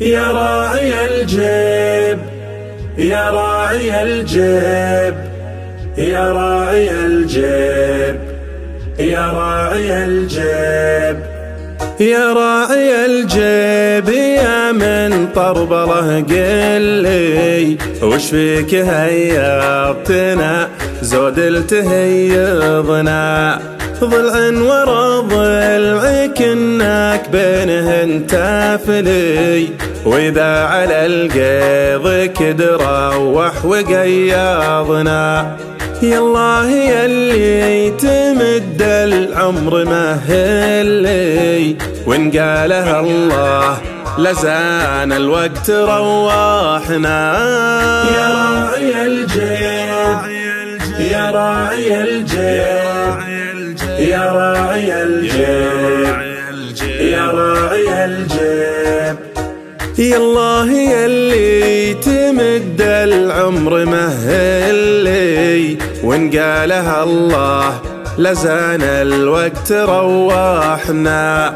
يا راعي الجيب يا راعي الجيب يا راعي الجيب يا راعي الجيب. يا راعي الجيب يا من طربله قل لي وش فيك هيبتنا؟ زود التهيضنا. ضلع ورا ضلعك انك بينهن تافلي وإذا على القيض كدروح وقياضنا يالله يلي تمد العمر مهلي وإن قالها الله لزان الوقت رواحنا. يا راعي الجيب يا راعي الجيب يا راعي الجيب يا راعي الجيب. يا الله يلي وإن قالها الله لزان الوقت رواحنا.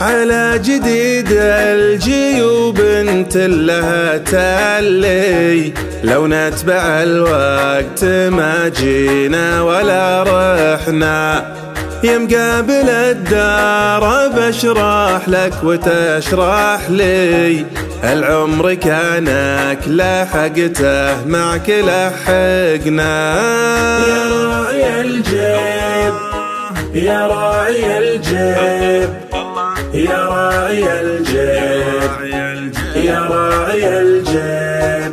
على جديد الجيوب انت لها تالي. لو نتبع الوقت ما جينا ولا رحنا. يا مقابل الدار بشرح لك وتشرح لي. العمر كانك لحقته معك لحقنا يا راعي الجيب يا راعي الجيب يا راعي الجيب يا راعي الجيب.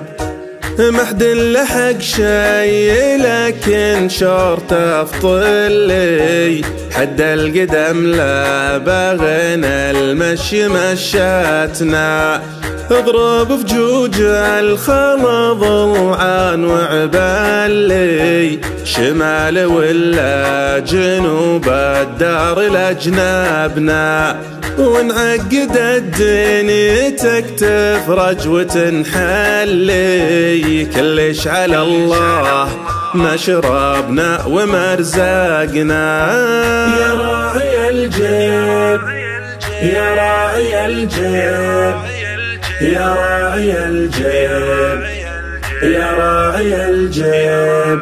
محد لحق شي لكن شرط افطلي حد القدم لا بغينا المشي مشاتنا. اضرب في جوج الخلا ضلعان وعبالي. شمال ولا جنوب الدار لأجنابنا. ونعقد دنيتك تفرج وتنحلي كلش على الله مشربنا ومرزقنا يا راعي الجيب يا راعي الجيب. يا راعي الجيب يا راعي الجيب.